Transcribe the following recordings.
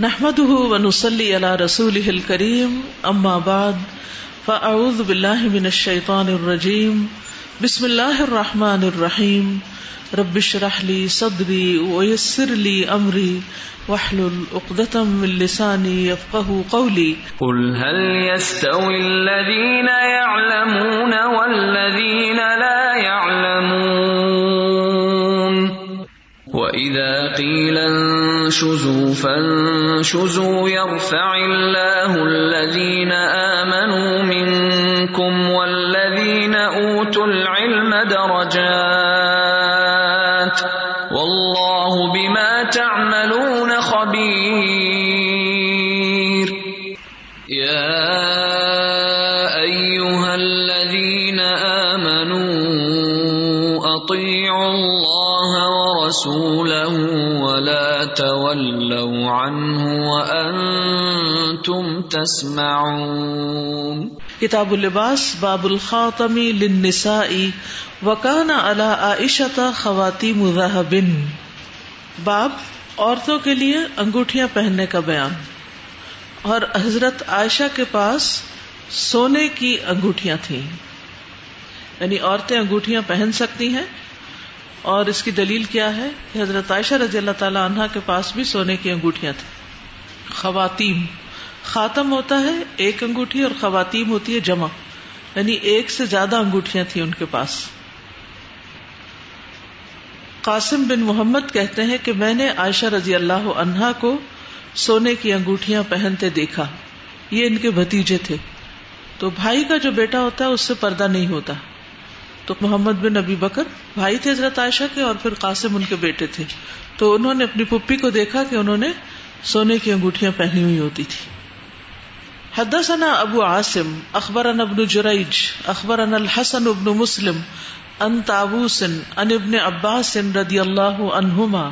نحمده ونصلي على رسوله الكريم، أما بعد، فأعوذ بالله من الشيطان الرجيم، بسم الله الرحمن الرحيم، رب اشرح لي صدري ويسر لي أمري، واحلل عقدة من لساني يفقه قولي. قل هل يستوي الذين يعلمون والذين لا يعلمون؟ وإذا قيل انشزوا فانشزوا يرفع الله الذين آمنوا منكم والذين أوتوا العلم درجات والله بما تعملون خبير. يا أيها الذين آمنوا، أطيعوا الله ورسوله عنه وأنتم تسمعون. کتاب اللباس، باب الخاتمی للنساء، وکان علی عائشہ خواتیم ذهب باب، عورتوں کے لیے انگوٹھیاں پہننے کا بیان. اور حضرت عائشہ کے پاس سونے کی انگوٹھیاں تھیں. یعنی عورتیں انگوٹھیاں پہن سکتی ہیں اور اس کی دلیل کیا ہے کہ حضرت عائشہ رضی اللہ تعالی عنہا کے پاس بھی سونے کی انگوٹھیاں تھیں۔ خواتین۔ خاتم ہوتا ہے ایک انگوٹھی اور خواتین ہوتی ہے جمع۔ یعنی ایک سے زیادہ انگوٹھیاں تھیں ان کے پاس۔ قاسم بن محمد کہتے ہیں کہ میں نے عائشہ رضی اللہ عنہا کو سونے کی انگوٹھیاں پہنتے دیکھا۔ یہ ان کے بھتیجے تھے۔ تو بھائی کا جو بیٹا ہوتا ہے اس سے پردہ نہیں ہوتا۔ تو محمد بن نبی بکر بھائی تھے حضرت عائشہ کے اور پھر قاسم ان کے بیٹے تھے۔ تو انہوں نے اپنی پپی کو دیکھا کہ انہوں نے سونے کی انگوٹھیاں پہنی ہوئی ہوتی تھی حدثنا ابو عاصم، اخبرنا ابن جریج، اخبرنا الحسن ابن مسلم ان تاووس ان ابن عباس رضی اللہ عنہما۔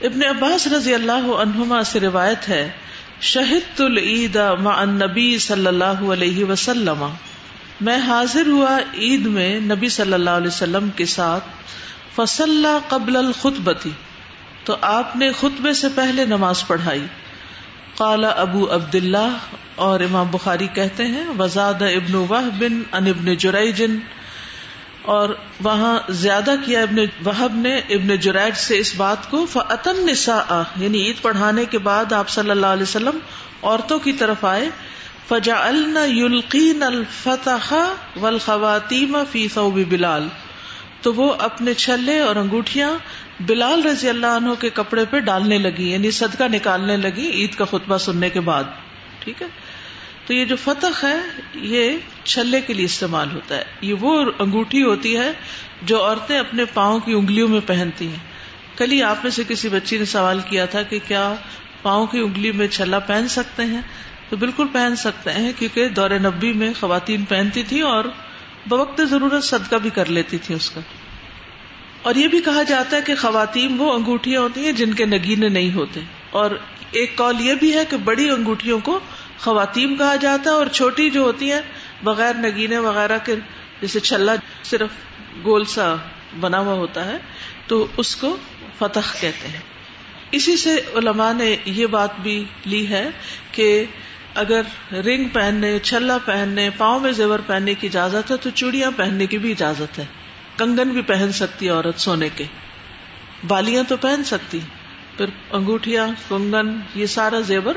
ابن عباس رضی اللہ عنہما سے روایت ہے، شہدت العید مع النبی صلی اللہ علیہ وسلم میں حاضر ہوا عید میں نبی صلی اللہ علیہ وسلم کے ساتھ فصلہ قبل الخطبتی تو آپ نے خطبے سے پہلے نماز پڑھائی۔ قال ابو عبد اللہ اور امام بخاری کہتے ہیں، وزاد ابن وحب بن ان ابن جریجن اور وہاں زیادہ کیا ابن وحب نے ابن جریج سے اس بات کو فعتن نساء یعنی عید پڑھانے کے بعد آپ صلی اللہ علیہ وسلم عورتوں کی طرف آئے۔ فجعلن یلقین الفتح والخواتیم فی ثوب بلال۔ تو وہ اپنے چھلے اور انگوٹھیاں بلال رضی اللہ عنہ کے کپڑے پہ ڈالنے لگی یعنی صدقہ نکالنے لگی عید کا خطبہ سننے کے بعد۔ ٹھیک ہے؟ تو یہ جو فتح ہے، یہ چھلے کے لیے استعمال ہوتا ہے۔ یہ وہ انگوٹھی ہوتی ہے جو عورتیں اپنے پاؤں کی انگلیوں میں پہنتی ہیں۔ کل ہی آپ میں سے کسی بچی نے سوال کیا تھا کہ کیا پاؤں کی انگلی میں چھلا پہن سکتے ہیں؟ تو بالکل پہن سکتے ہیں، کیونکہ دور نبی میں خواتین پہنتی تھی اور بوقت ضرورت صدقہ بھی کر لیتی تھی اس کا۔ اور یہ بھی کہا جاتا ہے کہ خواتین وہ انگوٹھیاں ہوتی ہیں جن کے نگینے نہیں ہوتے۔ اور ایک کال یہ بھی ہے کہ بڑی انگوٹھیوں کو خواتین کہا جاتا ہے اور چھوٹی جو ہوتی ہیں، بغیر نگینے وغیرہ کے، جیسے چھلا صرف گول سا بنا ہوا ہوتا ہے، تو اس کو فتح کہتے ہیں۔ اسی سے علماء نے یہ بات بھی لی ہے کہ اگر رنگ پہننے، چھلا پہننے، پاؤں میں زیور پہننے کی اجازت ہے تو چوڑیاں پہننے کی بھی اجازت ہے۔ کنگن بھی پہن سکتی ہے عورت سونے کے۔ بالیاں تو پہن سکتی پھر انگوٹھیاں، کنگن، یہ سارا زیور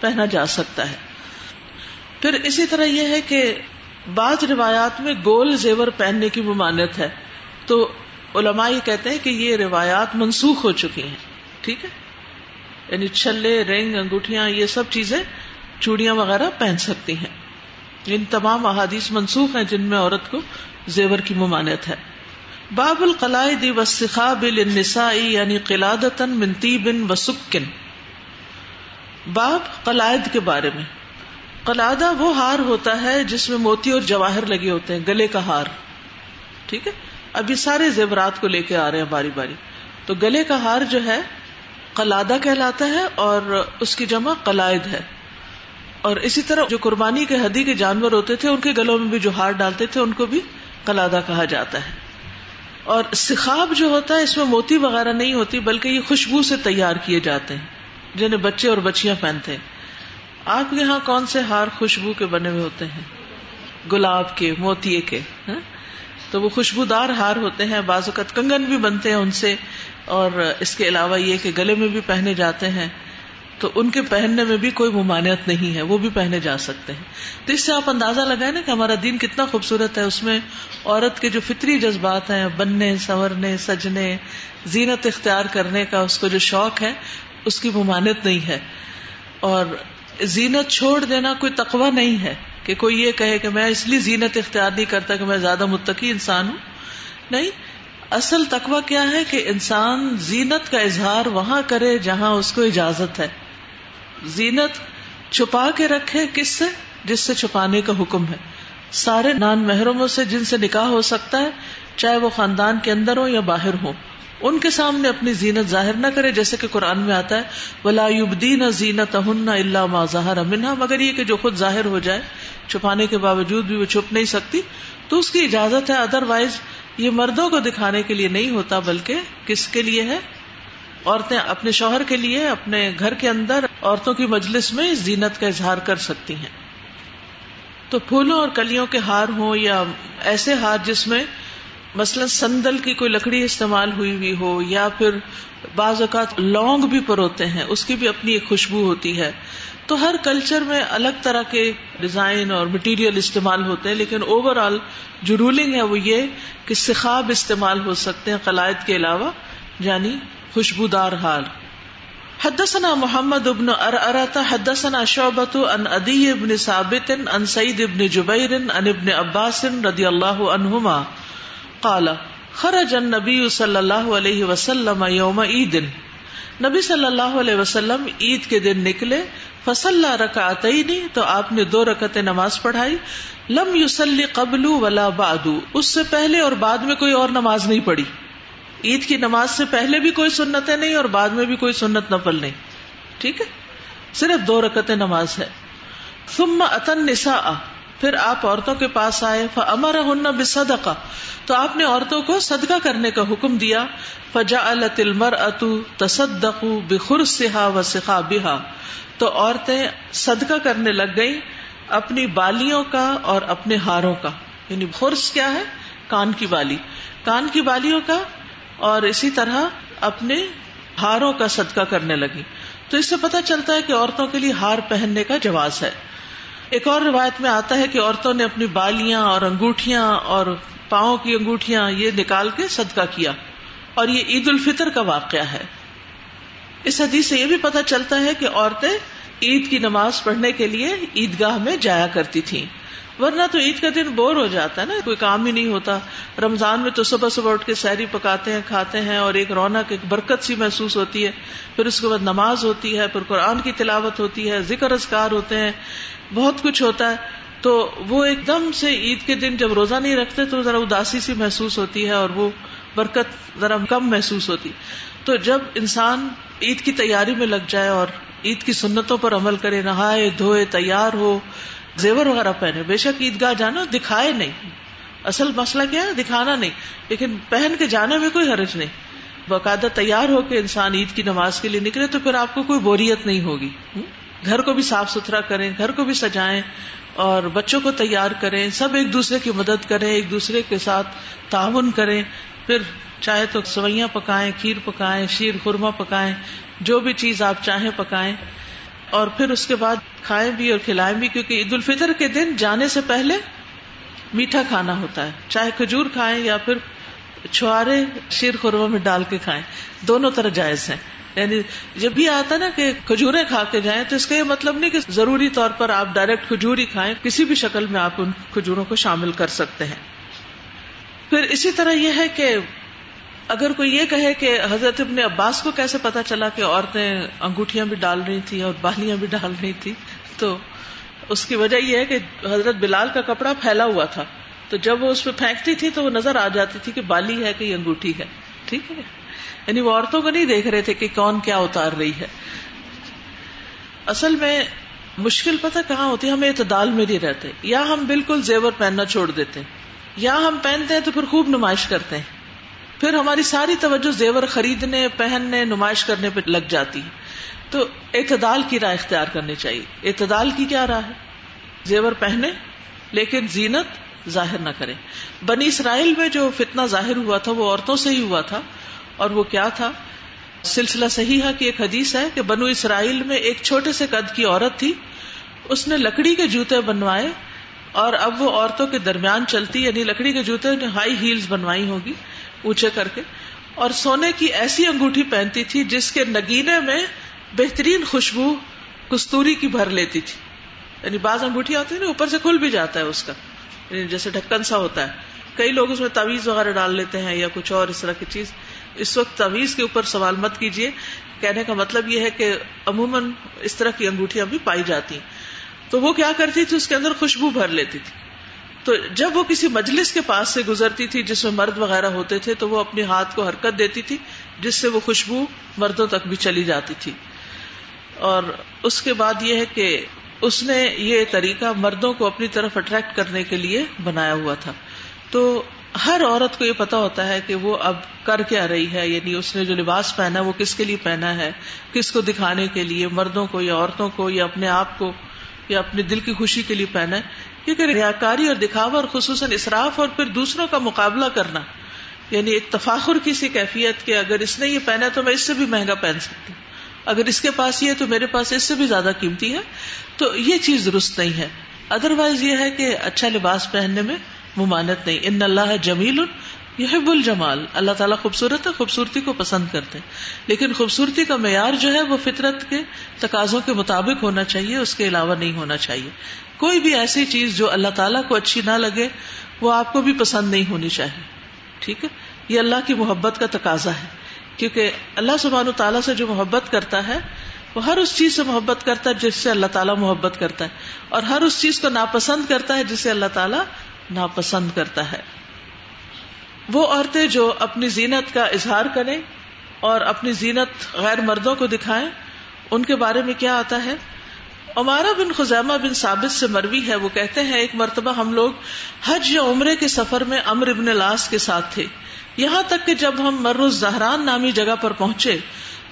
پہنا جا سکتا ہے۔ پھر اسی طرح یہ ہے کہ بعض روایات میں گول زیور پہننے کی ممانت ہے۔ تو علماء یہ کہتے ہیں کہ یہ روایات منسوخ ہو چکی ہیں۔ ٹھیک ہے؟ یعنی چھلے، رنگ، انگوٹھیاں، یہ سب چیزیں چوڑیاں وغیرہ پہن سکتی ہیں۔ ان تمام احادیث منسوخ ہیں جن میں عورت کو زیور کی ممانت ہے۔ باب القلائد والسخاب للنساء یعنی قلادتا من طیب وسکن باب قلائد کے بارے میں۔ قلادہ وہ ہار ہوتا ہے جس میں موتی اور جواہر لگے ہوتے ہیں، گلے کا ہار۔ ٹھیک ہے؟ ابھی سارے زیورات کو لے کے آ رہے ہیں باری باری۔ تو گلے کا ہار جو ہے، قلادہ کہلاتا ہے اور اس کی جمع قلائد ہے۔ اور اسی طرح جو قربانی کے ہدی کے جانور ہوتے تھے، ان کے گلوں میں بھی جو ہار ڈالتے تھے، ان کو بھی قلادہ کہا جاتا ہے۔ اور سخاب جو ہوتا ہے، اس میں موتی وغیرہ نہیں ہوتی، بلکہ یہ خوشبو سے تیار کیے جاتے ہیں، جنہیں بچے اور بچیاں پہنتے ہیں۔ آپ کے یہاں کون سے ہار خوشبو کے بنے ہوئے ہوتے ہیں؟ گلاب کے موتیے کے ہاں؟ تو وہ خوشبودار ہار ہوتے ہیں، بعض اوقات کنگن بھی بنتے ہیں ان سے، اور اس کے علاوہ یہ کہ گلے میں بھی پہنے جاتے ہیں۔ تو ان کے پہننے میں بھی کوئی ممانعت نہیں ہے، وہ بھی پہنے جا سکتے ہیں۔ تو اس سے آپ اندازہ لگائیں نا کہ ہمارا دین کتنا خوبصورت ہے، اس میں عورت کے جو فطری جذبات ہیں، بننے، سنورنے، سجنے، زینت اختیار کرنے کا اس کو جو شوق ہے، اس کی ممانعت نہیں ہے۔ اور زینت چھوڑ دینا کوئی تقوی نہیں ہے کہ کوئی یہ کہے کہ میں اس لیے زینت اختیار نہیں کرتا کہ میں زیادہ متقی انسان ہوں۔ نہیں، اصل تقوی کیا ہے کہ انسان زینت کا اظہار وہاں کرے جہاں اس کو اجازت ہے۔ زینت چھپا کے رکھے کس سے؟ جس سے چھپانے کا حکم ہے۔ سارے نان محرموں سے جن سے نکاح ہو سکتا ہے، چاہے وہ خاندان کے اندر ہو یا باہر ہو ان کے سامنے اپنی زینت ظاہر نہ کرے، جیسے کہ قرآن میں آتا ہے، ولا یبدین زینت اللہ ما ظاہر منہا مگر یہ کہ جو خود ظاہر ہو جائے، چھپانے کے باوجود بھی وہ چھپ نہیں سکتی۔ تو اس کی اجازت ہے ادر وائز یہ مردوں کو دکھانے کے لیے نہیں ہوتا، بلکہ کس کے لیے ہے؟ عورتیں اپنے شوہر کے لیے، اپنے گھر کے اندر عورتوں کی مجلس میں زینت کا اظہار کر سکتی ہیں۔ تو پھولوں اور کلیوں کے ہار ہوں یا ایسے ہار جس میں مثلاً سندل کی کوئی لکڑی استعمال ہوئی ہوئی ہو یا پھر بعض اوقات لونگ بھی پروتے ہیں، اس کی بھی اپنی ایک خوشبو ہوتی ہے۔ تو ہر کلچر میں الگ طرح کے ڈیزائن اور مٹیریل استعمال ہوتے ہیں، لیکن اوور آل جو رولنگ ہے وہ یہ کہ سخاب استعمال ہو سکتے ہیں قلائد کے علاوہ یعنی خوشبودار حال حدثنا محمد ابن ارأرة حدثنا شعبة عن ادی ابن ثابت عن سعید ابن جبیر عن ابن عباس رضی اللہ عنہما قال، خرج النبی صلی اللہ علیہ وسلم یوم عید نبی صلی اللہ علیہ وسلم عید کے دن نکلے فصل رکعتین، تو آپ نے دو رکعت نماز پڑھائی. لم یوسلی قبل ولا بعد، اس سے پہلے اور بعد میں کوئی اور نماز نہیں پڑھی. عید کی نماز سے پہلے بھی کوئی سنتیں نہیں اور بعد میں بھی کوئی سنت نفل نہیں۔ ٹھیک ہے؟ صرف دو رکعت نماز ہے۔ ثم اتن نسا پھر آپ عورتوں کے پاس آئے امر ہن بصدقہ تو آپ نے عورتوں کو صدقہ کرنے کا حکم دیا۔ فجا المر اتو تصدق بخر سہا و سخا بہا تو عورتیں صدقہ کرنے لگ گئی اپنی بالیوں کا اور اپنے ہاروں کا۔ یعنی خرس کیا ہے؟ کان کی بالی۔ کان کی بالیوں کا اور اسی طرح اپنے ہاروں کا صدقہ کرنے لگی۔ تو اس سے پتا چلتا ہے کہ عورتوں کے لیے ہار پہننے کا جواز ہے۔ ایک اور روایت میں آتا ہے کہ عورتوں نے اپنی بالیاں اور انگوٹھیاں اور پاؤں کی انگوٹھیاں یہ نکال کے صدقہ کیا۔ اور یہ عید الفطر کا واقعہ ہے۔ اس حدیث سے یہ بھی پتا چلتا ہے کہ عورتیں عید کی نماز پڑھنے کے لیے عیدگاہ میں جایا کرتی تھیں۔ ورنہ تو عید کا دن بور ہو جاتا ہے نا، کوئی کام ہی نہیں ہوتا۔ رمضان میں تو صبح صبح اٹھ کے سیری پکاتے ہیں، کھاتے ہیں اور ایک رونق، ایک برکت سی محسوس ہوتی ہے۔ پھر اس کے بعد نماز ہوتی ہے، پھر قرآن کی تلاوت ہوتی ہے، ذکر ازکار ہوتے ہیں۔ بہت کچھ ہوتا ہے۔ تو وہ ایک دم سے عید کے دن جب روزہ نہیں رکھتے تو ذرا اداسی سی محسوس ہوتی ہے اور وہ برکت ذرا کم محسوس ہوتی۔ تو جب انسان عید کی تیاری میں لگ جائے اور عید کی سنتوں پر عمل کرے، نہائے، دھوئے، تیار ہو، زیور وغیرہ پہنے، بے شک عیدگاہ جانا دکھائے نہیں۔ اصل مسئلہ کیا ہے؟ دکھانا نہیں۔ لیکن پہن کے جانے میں کوئی حرج نہیں۔ باقاعدہ تیار ہو کے انسان عید کی نماز کے لیے نکلے تو پھر آپ کو کوئی بوریت نہیں ہوگی۔ گھر کو بھی صاف ستھرا کریں، گھر کو بھی سجائیں اور بچوں کو تیار کریں، سب ایک دوسرے کی مدد کریں، ایک دوسرے کے ساتھ تعاون کریں۔ پھر چاہے تو سوئیاں پکائیں، کھیر پکائیں، شیر خورما پکائیں، جو بھی چیز آپ چاہیں پکائیں۔ اور پھر اس کے بعد کھائیں بھی اور کھلائیں بھی، کیونکہ عید الفطر کے دن جانے سے پہلے میٹھا کھانا ہوتا ہے۔ چاہے کھجور کھائیں یا پھر چھوارے شیر خورما میں ڈال کے کھائیں، دونوں طرح جائز ہیں۔ یعنی جب بھی آتا نا کہ کھجورے کھا کے جائیں، تو اس کا یہ مطلب نہیں کہ ضروری طور پر آپ ڈائریکٹ کھجور ہی کھائیں، کسی بھی شکل میں آپ ان کھجوروں کو شامل کر سکتے ہیں۔ پھر اسی طرح یہ ہے کہ اگر کوئی یہ کہے کہ حضرت ابن عباس کو کیسے پتا چلا کہ عورتیں انگوٹھیاں بھی ڈال رہی تھی اور بالیاں بھی ڈال رہی تھی تو اس کی وجہ یہ ہے کہ حضرت بلال کا کپڑا پھیلا ہوا تھا۔ تو جب وہ اس پہ پھینکتی تھی تو وہ نظر آ جاتی تھی کہ بالی ہے کہ انگوٹھی ہے۔ ٹھیک ہے۔ یعنی وہ عورتوں کو نہیں دیکھ رہے تھے کہ کون کیا اتار رہی ہے۔ اصل میں مشکل پتہ کہاں ہوتی ہے؟ ہم اعتدال میں نہیں رہتے۔ یا ہم بالکل زیور پہننا چھوڑ دیتے ہیں۔ یا ہم پہنتے ہیں تو پھر خوب نمائش کرتے ہیں۔ پھر ہماری ساری توجہ زیور خریدنے، پہننے، نمائش کرنے پہ لگ جاتی ہے۔ تو اعتدال کی راہ اختیار کرنی چاہیے۔ اعتدال کی کیا راہ ہے؟ زیور پہنے، لیکن زینت ظاہر نہ کرے بنی اسرائیل میں جو فتنہ ظاہر ہوا تھا، وہ عورتوں سے ہی ہوا تھا۔ اور وہ کیا تھا؟ سلسلہ صحیح ہے کہ ایک حدیث ہے کہ بنو اسرائیل میں ایک چھوٹے سے قد کی عورت تھی۔ اس نے لکڑی کے جوتے بنوائے اور اب وہ عورتوں کے درمیان چلتی یعنی لکڑی کے جوتے نے ہائی ہیلز بنوائی ہوگی اونچے کر کے۔ اور سونے کی ایسی انگوٹھی پہنتی تھی جس کے نگینے میں بہترین خوشبو کستوری کی بھر لیتی تھی۔ یعنی بعض انگوٹھی آتی ہے نا، اوپر سے کھل بھی جاتا ہے اس کا۔ یعنی جیسے ڈھکن سا ہوتا ہے۔ کئی لوگ اس میں تعویز وغیرہ ڈال لیتے ہیں یا کچھ اور اس طرح کی چیز۔ اس وقت تعویز کے اوپر سوال مت کیجیے کہنے کا مطلب یہ ہے کہ عموماً اس طرح کی انگوٹھیاں بھی پائی جاتی تو وہ کیا کرتی تھی؟ اس کے اندر خوشبو بھر لیتی تھی۔ تو جب وہ کسی مجلس کے پاس سے گزرتی تھی جس میں مرد وغیرہ ہوتے تھے، تو وہ اپنے ہاتھ کو حرکت دیتی تھی، جس سے وہ خوشبو مردوں تک بھی چلی جاتی تھی۔ اور اس کے بعد یہ ہے کہ اس نے یہ طریقہ مردوں کو اپنی طرف اٹریکٹ کرنے کے لیے بنایا ہوا تھا۔ تو ہر عورت کو یہ پتا ہوتا ہے کہ وہ اب کر کیا رہی ہے یعنی اس نے جو لباس پہنا وہ کس کے لیے پہنا ہے، کس کو دکھانے کے لیے، مردوں کو یا عورتوں کو یا اپنے آپ کو یا اپنے دل کی خوشی کے لیے پہنا ہے۔ کیونکہ ریاکاری اور دکھاوا اور خصوصاً اصراف اور پھر دوسروں کا مقابلہ کرنا یعنی ایک تفاخر کی سی کیفیت کہ اگر اس نے یہ پہنا تو میں اس سے بھی مہنگا پہن سکتی ہوں۔ اگر اس کے پاس یہ تو میرے پاس اس سے بھی زیادہ قیمتی ہے، تو یہ چیز درست نہیں ہے۔ ادر وائز یہ ہے کہ اچھا لباس پہننے میں ممانت نہیں۔ ان اللہ جمیل یہ ہے جمال اللہ تعالیٰ خوبصورت ہے، خوبصورتی کو پسند کرتے لیکن خوبصورتی کا معیار جو ہے وہ فطرت کے تقاضوں کے مطابق ہونا چاہیے، اس کے علاوہ نہیں ہونا چاہیے۔ کوئی بھی ایسی چیز جو اللہ تعالیٰ کو اچھی نہ لگے، وہ آپ کو بھی پسند نہیں ہونی چاہیے۔ ٹھیک ہے؟ یہ اللہ کی محبت کا تقاضا ہے۔ کیونکہ اللہ سبحانہ تعالیٰ سے جو محبت کرتا ہے، وہ ہر اس چیز سے محبت کرتا ہے جس سے اللہ تعالیٰ محبت کرتا ہے۔ اور ہر اس چیز کو ناپسند کرتا ہے جس سے اللہ تعالیٰ ناپسند کرتا ہے۔ وہ عورتیں جو اپنی زینت کا اظہار کریں اور اپنی زینت غیر مردوں کو دکھائیں، ان کے بارے میں کیا آتا ہے؟ عمارہ بن خزیمہ بن ثابت سے مروی ہے۔ وہ کہتے ہیں، ایک مرتبہ ہم لوگ حج یا عمرے کے سفر میں امر ابن لاس کے ساتھ تھے۔ یہاں تک کہ جب ہم مر زہران نامی جگہ پر پہنچے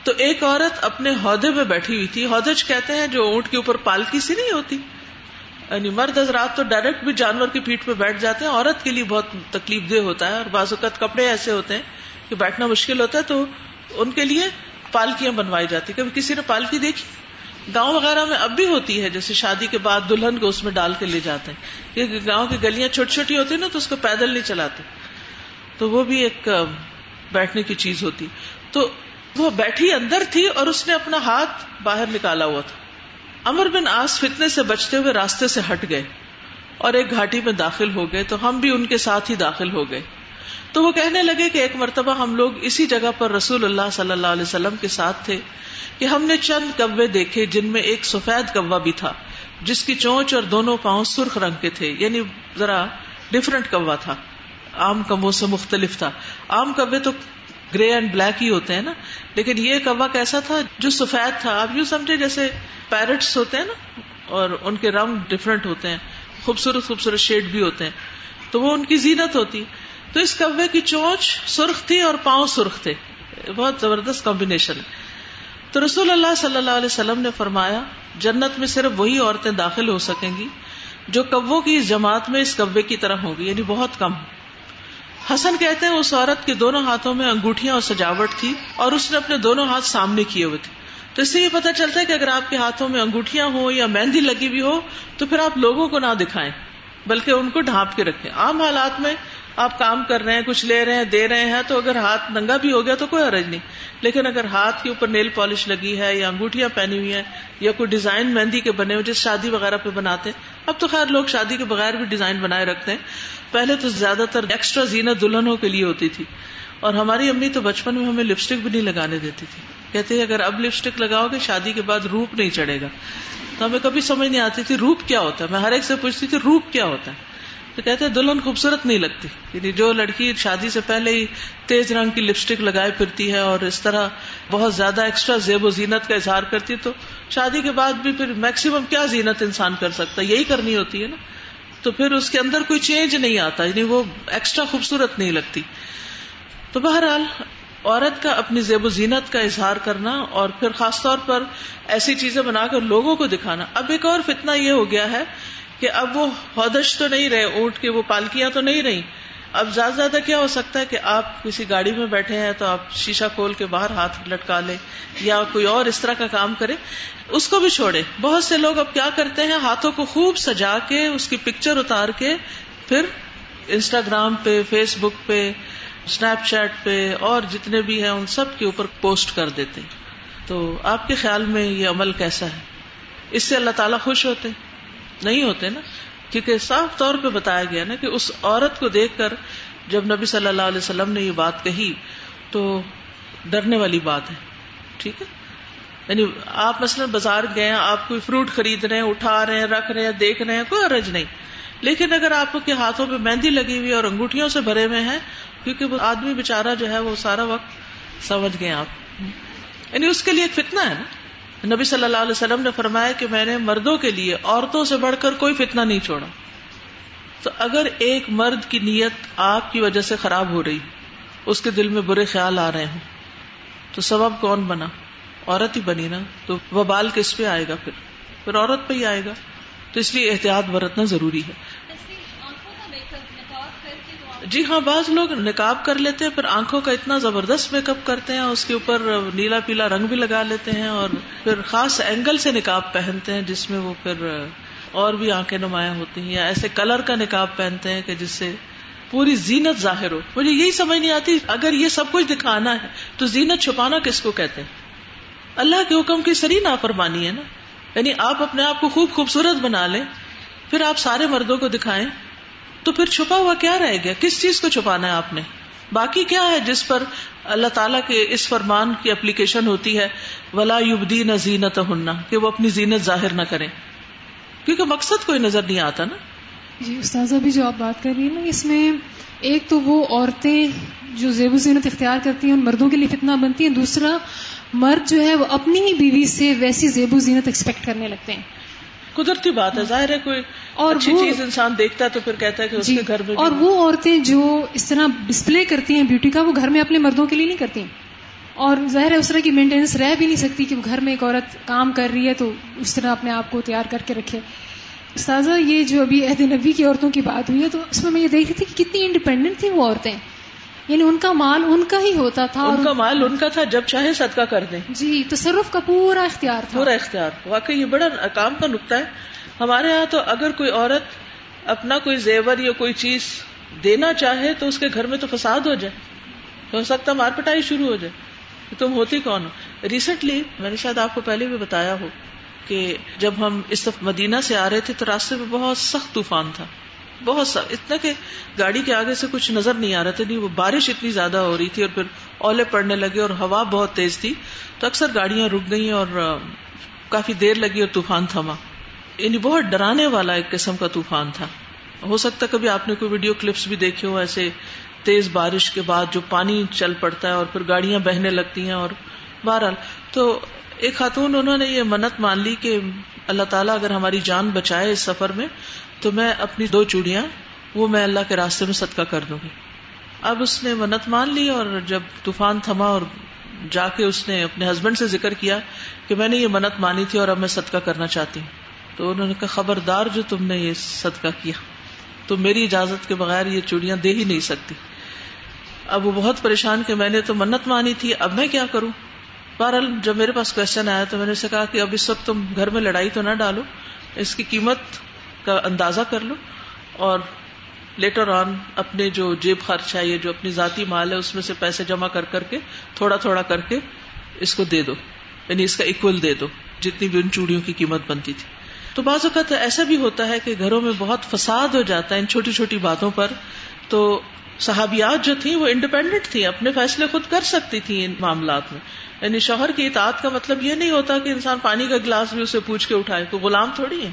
تو ایک عورت اپنے عہدے میں بیٹھی ہوئی تھی۔ ہودج کہتے ہیں جو اونٹ کے اوپر پالکی سی نہیں ہوتی۔ یعنی مرد حضرات تو ڈائریکٹ بھی جانور کی پیٹ پہ بیٹھ جاتے ہیں۔ عورت کے لیے بہت تکلیف دہ ہوتا ہے اور بعض اوقات کپڑے ایسے ہوتے ہیں کہ بیٹھنا مشکل ہوتا ہے تو ان کے لیے پالکیاں بنوائی جاتی کبھی کسی نے پالکی دیکھی؟ گاؤں وغیرہ میں اب بھی ہوتی ہے، جیسے شادی کے بعد دلہن کو اس میں ڈال کے لے جاتے ہیں۔ کیونکہ گاؤں کی گلیاں چھوٹی چھوٹی ہوتی ہیں نا تو اس کو پیدل نہیں چلاتے۔ تو وہ بھی ایک بیٹھنے کی چیز ہوتی۔ تو وہ بیٹھی اندر تھی اور اس نے اپنا ہاتھ باہر نکالا ہوا تھا۔ امر بن آس فتنے سے بچتے ہوئے راستے سے ہٹ گئے اور ایک گھاٹی میں داخل ہو گئے تو ہم بھی ان کے ساتھ ہی داخل ہو گئے۔ تو وہ کہنے لگے کہ ایک مرتبہ ہم لوگ اسی جگہ پر رسول اللہ صلی اللہ علیہ وسلم کے ساتھ تھے کہ ہم نے چند کوے دیکھے جن میں ایک سفید کوا بھی تھا، جس کی چونچ اور دونوں پاؤں سرخ رنگ کے تھے یعنی ذرا ڈفرنٹ کوا تھا۔ عام کموں سے مختلف تھا۔ عام کوے تو گرے اینڈ بلیک ہی ہوتے ہیں نا۔ لیکن یہ کوا کیسا تھا جو سفید تھا۔ آپ یوں سمجھے جیسے پیرٹس ہوتے ہیں نا اور ان کے رنگ ڈفرنٹ ہوتے ہیں۔ خوبصورت خوبصورت شیڈ بھی ہوتے ہیں۔ تو وہ ان کی زینت ہوتی۔ تو اس کوے کی چونچ سرخ تھی اور پاؤں سرخ تھے۔ بہت زبردست کمبینیشن ہے۔ تو رسول اللہ صلی اللہ علیہ وسلم نے فرمایا، جنت میں صرف وہی عورتیں داخل ہو سکیں گی جو کبو کی اس جماعت میں اس کبے کی طرح ہوگی یعنی بہت کم۔ حسن کہتے ہیں اس عورت کے دونوں ہاتھوں میں انگوٹھیاں اور سجاوٹ تھی اور اس نے اپنے دونوں ہاتھ سامنے کیے ہوئے تھے۔ تو اس سے یہ پتا چلتا ہے کہ اگر آپ کے ہاتھوں میں انگوٹھیاں ہوں یا مہندی لگی ہوئی ہو تو پھر آپ لوگوں کو نہ دکھائیں، بلکہ ان کو ڈھانپ کے رکھیں۔ عام حالات میں آپ کام کر رہے ہیں، کچھ لے رہے ہیں، دے رہے ہیں، تو اگر ہاتھ ننگا بھی ہو گیا تو کوئی حرج نہیں۔ لیکن اگر ہاتھ کے اوپر نیل پالش لگی ہے یا انگوٹیاں پہنی ہوئی ہیں یا کوئی ڈیزائن مہندی کے بنے ہوئے جس شادی وغیرہ پہ بناتے ہیں، اب تو خیر لوگ شادی کے بغیر بھی ڈیزائن بنائے رکھتے ہیں۔ پہلے تو زیادہ تر ایکسٹرا زینت دلہنوں کے لیے ہوتی تھی۔ اور ہماری امی تو بچپن میں ہمیں لپسٹک بھی نہیں لگانے دیتی تھی۔ کہتے اگر اب لپسٹک لگاؤ گے، شادی کے بعد روپ نہیں چڑھے گا۔ تو ہمیں کبھی سمجھ نہیں آتی تھی روپ کیا ہوتا ہے۔ میں ہر ایک سے پوچھتی تھی، روپ کیا ہوتا ہے؟ تو کہتے ہیں دلہن خوبصورت نہیں لگتی۔ یعنی جو لڑکی شادی سے پہلے ہی تیز رنگ کی لپسٹک لگائے پھرتی ہے اور اس طرح بہت زیادہ ایکسٹرا زیب و زینت کا اظہار کرتی تو شادی کے بعد بھی پھر میکسیمم کیا زینت انسان کر سکتا ہے؟ یہی کرنی ہوتی ہے نا۔ تو پھر اس کے اندر کوئی چینج نہیں آتا یعنی وہ ایکسٹرا خوبصورت نہیں لگتی۔ تو بہرحال عورت کا اپنی زیب و زینت کا اظہار کرنا اور پھر خاص طور پر ایسی چیزیں بنا کر لوگوں کو دکھانا۔ اب ایک اور فتنہ یہ ہو گیا ہے کہ اب وہ ہودش تو نہیں رہے، اونٹ کے وہ پالکیاں تو نہیں رہی۔ اب زیادہ زیادہ کیا ہو سکتا ہے کہ آپ کسی گاڑی میں بیٹھے ہیں تو آپ شیشہ کھول کے باہر ہاتھ لٹکا لیں یا کوئی اور اس طرح کا کام کرے، اس کو بھی چھوڑے۔ بہت سے لوگ اب کیا کرتے ہیں، ہاتھوں کو خوب سجا کے، اس کی پکچر اتار کے پھر انسٹاگرام پہ فیس بک پہ اسنیپ چیٹ پہ اور جتنے بھی ہیں، ان سب کے اوپر پوسٹ کر دیتے تو آپ کے خیال میں یہ عمل کیسا ہے؟ اس سے اللہ تعالیٰ خوش ہوتے نہیں ہوتے نا۔ کیونکہ صاف طور پہ بتایا گیا نا کہ اس عورت کو دیکھ کر جب نبی صلی اللہ علیہ وسلم نے یہ بات کہی تو ڈرنے والی بات ہے۔ ٹھیک ہے؟ یعنی آپ مثلاً بازار گئے ہیں، آپ کوئی فروٹ خرید رہے ہیں، اٹھا رہے ہیں، رکھ رہے ہیں، دیکھ رہے ہیں، کوئی عرض نہیں۔ لیکن اگر آپ کے ہاتھوں پہ مہندی لگی ہوئی اور انگوٹھیوں سے بھرے ہوئے ہیں، کیونکہ وہ آدمی بےچارا جو ہے وہ سارا وقت سمجھ گئے آپ۔ یعنی اس کے لیے ایک فتنا ہے نا۔ نبی صلی اللہ علیہ وسلم نے فرمایا کہ میں نے مردوں کے لیے عورتوں سے بڑھ کر کوئی فتنا نہیں چھوڑا۔ تو اگر ایک مرد کی نیت آپ کی وجہ سے خراب ہو رہی، اس کے دل میں برے خیال آ رہے ہوں، تو سبب کون بنا؟ عورت ہی بنی نا، تو وہ بال کس پہ آئے گا پھر؟ پھر عورت پہ ہی آئے گا۔ تو اس لیے احتیاط برتنا ضروری ہے۔ جی ہاں بعض لوگ نکاب کر لیتے ہیں، پھر آنکھوں کا اتنا زبردست میک اپ کرتے ہیں، اس کے اوپر نیلا پیلا رنگ بھی لگا لیتے ہیں اور پھر خاص اینگل سے نکاب پہنتے ہیں، جس میں وہ پھر اور بھی آنکھیں نمایاں ہوتی ہیں، یا ایسے کلر کا نکاب پہنتے ہیں کہ جس سے پوری زینت ظاہر ہو۔ مجھے یہی سمجھ نہیں آتی، اگر یہ سب کچھ دکھانا ہے، تو زینت چھپانا کس کو کہتے ہیں؟ اللہ کے حکم کی سری نافرمانی ہے نا؟ یعنی آپ اپنے آپ کو خوب خوبصورت بنا لیں، پھر آپ سارے مردوں کو دکھائیں۔ تو پھر چھپا ہوا کیا رہ گیا؟ کس چیز کو چھپانا ہے آپ نے؟ باقی کیا ہے جس پر اللہ تعالیٰ کے اس فرمان کی اپلیکیشن ہوتی ہے؟ ولا یوبدی نہ زینت ہننا کہ وہ اپنی زینت ظاہر نہ کریں۔ کیونکہ مقصد کوئی نظر نہیں آتا نا۔ جی استاذہ بھی جو آپ بات کر رہی ہیں نا، اس میں ایک تو وہ عورتیں جو زیب و زینت اختیار کرتی ہیں، ان مردوں کے لیے فتنا بنتی ہیں۔ دوسرا، مرد جو ہے، وہ اپنی ہی بیوی سے ویسی زیب و زینت ایکسپیکٹ کرنے لگتے ہیں۔ قدرتی بات ہے ظاہر ہے کوئی اور اچھی چیز انسان دیکھتا ہے تو پھر کہتا ہے کہ اس جی، کے گھر میں اور وہ عورتیں جو اس طرح ڈسپلے کرتی ہیں بیوٹی کا وہ گھر میں اپنے مردوں کے لیے نہیں کرتی۔ اور ظاہر ہے اس طرح کی مینٹیننس رہ بھی نہیں سکتی کہ وہ گھر میں ایک عورت کام کر رہی ہے تو اس طرح اپنے آپ کو تیار کر کے رکھے۔ استاذہ یہ جو ابھی عہد نبی کی عورتوں کی بات ہوئی ہے تو اس میں میں یہ دیکھ رہی تھی کہ کتنی انڈیپینڈنٹ تھی وہ عورتیں۔ یعنی ان کا مال ان کا ہی ہوتا تھا ان کا مال ان کا تھا جب چاہے صدقہ کر دیں۔ جی تصرف کا پورا اختیار تھا۔ پورا اختیار۔ واقعی یہ بڑا کام کا نقطہ ہے۔ ہمارے یہاں تو اگر کوئی عورت اپنا کوئی زیور یا کوئی چیز دینا چاہے تو اس کے گھر میں تو فساد ہو جائے۔ ہو سکتا مار پٹائی شروع ہو جائے۔ تم ہوتی کون ہو؟ ریسنٹلی میں نے شاید آپ کو پہلے بھی بتایا ہو کہ جب ہم اس مدینہ سے آ رہے تھے تو راستے میں بہت سخت طوفان تھا۔ بہت سخت اتنا کہ گاڑی کے آگے سے کچھ نظر نہیں آ رہا تھا، نہیں، وہ بارش اتنی زیادہ ہو رہی تھی اور پھر اولے پڑنے لگے اور ہوا بہت تیز تھی۔ تو اکثر گاڑیاں رک گئی اور کافی دیر لگی اور طوفان تھما۔ یعنی بہت ڈرانے والا ایک قسم کا طوفان تھا۔ ہو سکتا کبھی آپ نے کوئی ویڈیو کلپس بھی دیکھے ہو، ایسے تیز بارش کے بعد جو پانی چل پڑتا ہے اور پھر گاڑیاں بہنے لگتی ہیں اور بہرحال۔ تو ایک خاتون، انہوں نے یہ منت مان لی کہ اللہ تعالیٰ اگر ہماری جان بچائے اس سفر میں، تو میں اپنی دو چوڑیاں، وہ میں اللہ کے راستے میں صدقہ کر دوں گی۔ اب اس نے منت مان لی اور جب طوفان تھما اور جا کے اس نے اپنے ہسبینڈ سے ذکر کیا کہ میں نے یہ منت مانی تھی اور اب میں صدقہ کرنا چاہتی ہوں۔ تو انہوں نے کہا، خبردار جو تم نے یہ صدقہ کیا، تو میری اجازت کے بغیر یہ چوڑیاں دے ہی نہیں سکتی۔ اب وہ بہت پریشان کہ میں نے تو منت مانی تھی، اب میں کیا کروں؟ بہرحال جب میرے پاس کوشچن آیا تو میں نے اسے کہا کہ اب اس وقت تم گھر میں لڑائی تو نہ ڈالو، اس کی قیمت کا اندازہ کر لو اور لیٹر آن اپنے جو جیب خرچ ہے یہ جو اپنی ذاتی مال ہے اس میں سے پیسے جمع کر کر کے، تھوڑا تھوڑا کر کے اس کو دے دو یعنی اس کا اکول دے دو، جتنی بھی ان چوڑیوں کی قیمت بنتی تھی۔ تو بعض اوقات ایسا بھی ہوتا ہے کہ گھروں میں بہت فساد ہو جاتا ہے ان چھوٹی چھوٹی باتوں پر۔ تو صحابیات جو تھیں وہ انڈیپینڈنٹ تھیں، اپنے فیصلے خود کر سکتی تھی ان معاملات میں۔ یعنی شوہر کی اطاعت کا مطلب یہ نہیں ہوتا کہ انسان پانی کا گلاس بھی اسے پوچھ کے اٹھائے تو غلام تھوڑی ہے؟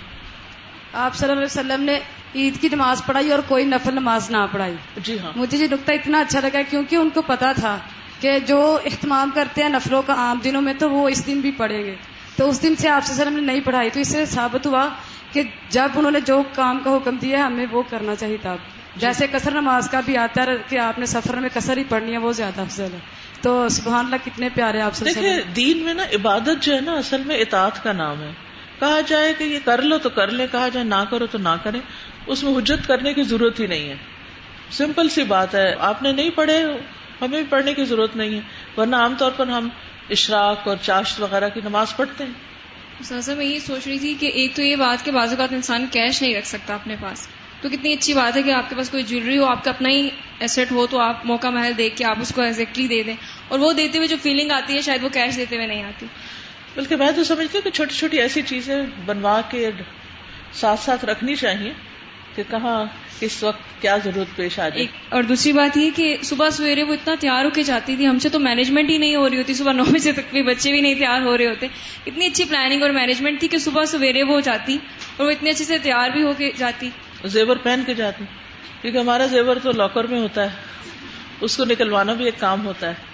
آپ صلی اللہ علیہ وسلم نے عید کی نماز پڑھائی اور کوئی نفل نماز نہ پڑھائی۔ جی ہاں۔ مجھے یہ نقطہ اتنا اچھا لگا کیونکہ ان کو پتا تھا کہ جو اہتمام کرتے ہیں نفلوں کا عام دنوں میں تو وہ اس دن بھی پڑھیں گے۔ تو اس دن سے آپ سے وسلم نے نہیں پڑھائی۔ تو اس سے ثابت ہوا کہ جب انہوں نے جو کام کا حکم دیا ہمیں وہ کرنا چاہیے تھا جیسے کثر نماز کا بھی آتا ہے کہ آپ نے سفر میں کثر ہی پڑھنی ہے وہ زیادہ افضل ہے۔ تو سبحان اللہ کتنے پیارے آپ سے دیکھیں دین میں نا عبادت جو ہے نا اصل میں اطاعت کا نام ہے۔ کہا جائے کہ یہ کر لو تو کر لے کہا جائے نہ کرو تو نہ کرے اس میں حجت کرنے کی ضرورت ہی نہیں ہے۔ سمپل سی بات ہے آپ نے نہیں پڑھے ہمیں بھی پڑھنے کی ضرورت نہیں ہے۔ ورنہ عام طور پر ہم اشراق اور چاشت وغیرہ کی نماز پڑھتے ہیں۔ میں یہ سوچ رہی تھی کہ ایک تو یہ بات کہ بعض اوقات انسان کیش نہیں رکھ سکتا اپنے پاس۔ تو کتنی اچھی بات ہے کہ آپ کے پاس کوئی جیولری ہو، آپ کا اپنا ہی ایسٹ ہو، تو آپ موقع محل دیکھ کے آپ اس کو ایگزیکٹلی دے دیں۔ اور وہ دیتے ہوئے جو فیلنگ آتی ہے، شاید وہ کیش دیتے ہوئے نہیں آتی۔ بلکہ میں تو سمجھتی ہوں کہ چھوٹی چھوٹی ایسی چیزیں بنوا کے ساتھ ساتھ رکھنی چاہیے۔ کہ کہاں کس وقت کیا ضرورت پیش آ جائے۔ اور دوسری بات یہ کہ صبح سویرے وہ اتنا تیار ہو کے جاتی تھی ہم سے تو مینجمنٹ ہی نہیں ہو رہی ہوتی صبح نو بجے تک بھی بچے بھی نہیں تیار ہو رہے ہوتے۔ اتنی اچھی پلاننگ اور مینجمنٹ تھی کہ صبح سویرے وہ جاتی اور وہ اتنے اچھے سے تیار بھی ہو کے جاتی۔ زیور پہن کے جاتی کیونکہ ہمارا زیور تو لاکر میں ہوتا ہے اس کو نکلوانا بھی ایک کام ہوتا ہے۔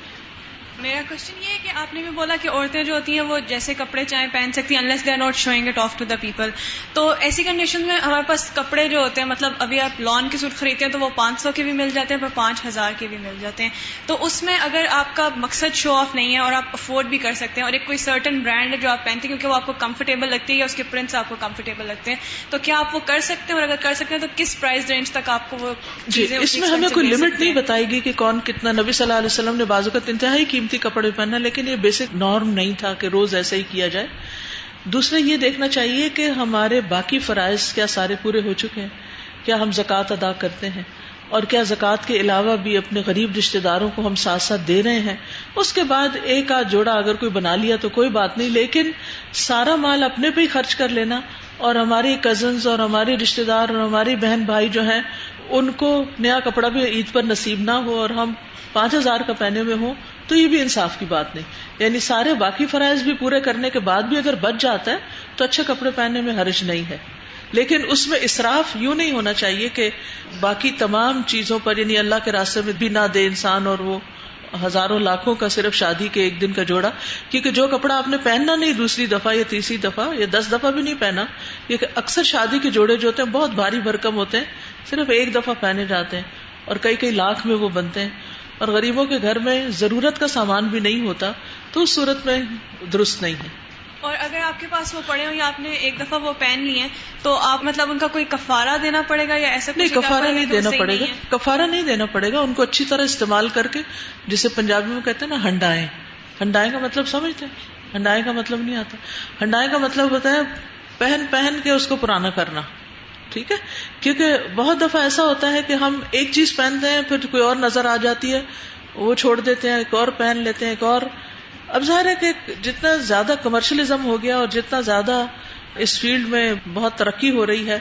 میرا کوشچن یہ ہے کہ آپ نے بھی بولا کہ عورتیں جو ہوتی ہیں وہ جیسے کپڑے چاہیں پہن سکتی ہیں unless they are not showing it off to the people تو ایسی کنڈیشن میں ہمارے پاس کپڑے جو ہوتے ہیں مطلب ابھی آپ لان کے سوٹ خریدتے ہیں تو وہ پانچ سو کے بھی مل جاتے ہیں پر پانچ ہزار کے بھی مل جاتے ہیں۔ تو اس میں اگر آپ کا مقصد شو آف نہیں ہے اور آپ افورڈ بھی کر سکتے ہیں اور ایک کوئی سرٹن برانڈ ہے جو آپ پہنتے ہیں کیونکہ وہ آپ کو کمفرٹیبل لگتی ہے یا اس کے پرنٹس آپ کو کمفرٹیبل لگتے ہیں۔ تو کیا آپ وہ کر سکتے ہیں اور اگر کر سکتے ہیں تو کس پرائز رینج تک آپ کو وہ جی اس میں ہمیں کوئی لمٹ نہیں بتائی گی کہ کون کتنا نبی صلی اللہ علیہ وسلم نے بازو کا انتہائی قیمتی کپڑے پہنا لیکن یہ بیسک نارم نہیں تھا کہ روز ایسا ہی کیا جائے۔ دوسرا یہ دیکھنا چاہیے کہ ہمارے باقی فرائض کیا سارے پورے ہو چکے ہیں؟ کیا ہم زکوٰۃ ادا کرتے ہیں؟ اور کیا زکوٰۃ کے علاوہ بھی اپنے غریب رشتے داروں کو ہم ساتھ ساتھ دے رہے ہیں؟ اس کے بعد ایک آدھ جوڑا اگر کوئی بنا لیا تو کوئی بات نہیں، لیکن سارا مال اپنے پہ ہی خرچ کر لینا۔ اور ہماری کزنز اور ہمارے رشتے دار اور ہماری بہن بھائی جو ہیں، ان کو نیا کپڑا بھی عید پر نصیب نہ ہو اور ہم پانچ ہزار کا پہنے میں ہوں تو یہ بھی انصاف کی بات نہیں۔ یعنی سارے باقی فرائض بھی پورے کرنے کے بعد بھی اگر بچ جاتا ہے تو اچھے کپڑے پہننے میں حرج نہیں ہے۔ لیکن اس میں اصراف یوں نہیں ہونا چاہیے کہ باقی تمام چیزوں پر یعنی اللہ کے راستے میں بھی نہ دے انسان اور وہ ہزاروں لاکھوں کا صرف شادی کے ایک دن کا جوڑا۔ کیونکہ جو کپڑا آپ نے پہننا نہیں، دوسری دفعہ یا تیسری دفعہ یا دس دفعہ بھی نہیں پہنا کیونکہ اکثر شادی کے جوڑے جو ہوتے ہیں بہت بھاری بھرکم ہوتے ہیں، صرف ایک دفعہ پہنے جاتے ہیں اور کئی کئی لاکھ میں وہ بنتے ہیں۔ اور غریبوں کے گھر میں ضرورت کا سامان بھی نہیں ہوتا تو اس صورت میں درست نہیں ہے۔ اور اگر آپ کے پاس وہ پڑے ہو یا آپ نے ایک دفعہ وہ پہن لی ہیں تو آپ مطلب ان کا کوئی کفارہ دینا پڑے گا یا ایسا نہیں کفارہ نہیں دینا پڑے گا۔ کفارہ نہیں دینا پڑے گا ان کو اچھی طرح استعمال کر کے جسے پنجابی میں کہتے ہیں نا ہنڈائے ہنڈائے کا مطلب سمجھتے ہیں؟ ہنڈائے کا مطلب نہیں آتا۔ ہنڈائے کا مطلب ہوتا ہے پہن پہن کے اس کو پرانا کرنا۔ ٹھیک ہے؟ کیونکہ بہت دفعہ ایسا ہوتا ہے کہ ہم ایک چیز پہنتے ہیں، پھر کوئی اور نظر آ جاتی ہے، وہ چھوڑ دیتے ہیں، ایک اور پہن لیتے ہیں، ایک اور۔ اب ظاہر ہے کہ جتنا زیادہ کمرشلزم ہو گیا اور جتنا زیادہ اس فیلڈ میں بہت ترقی ہو رہی ہے،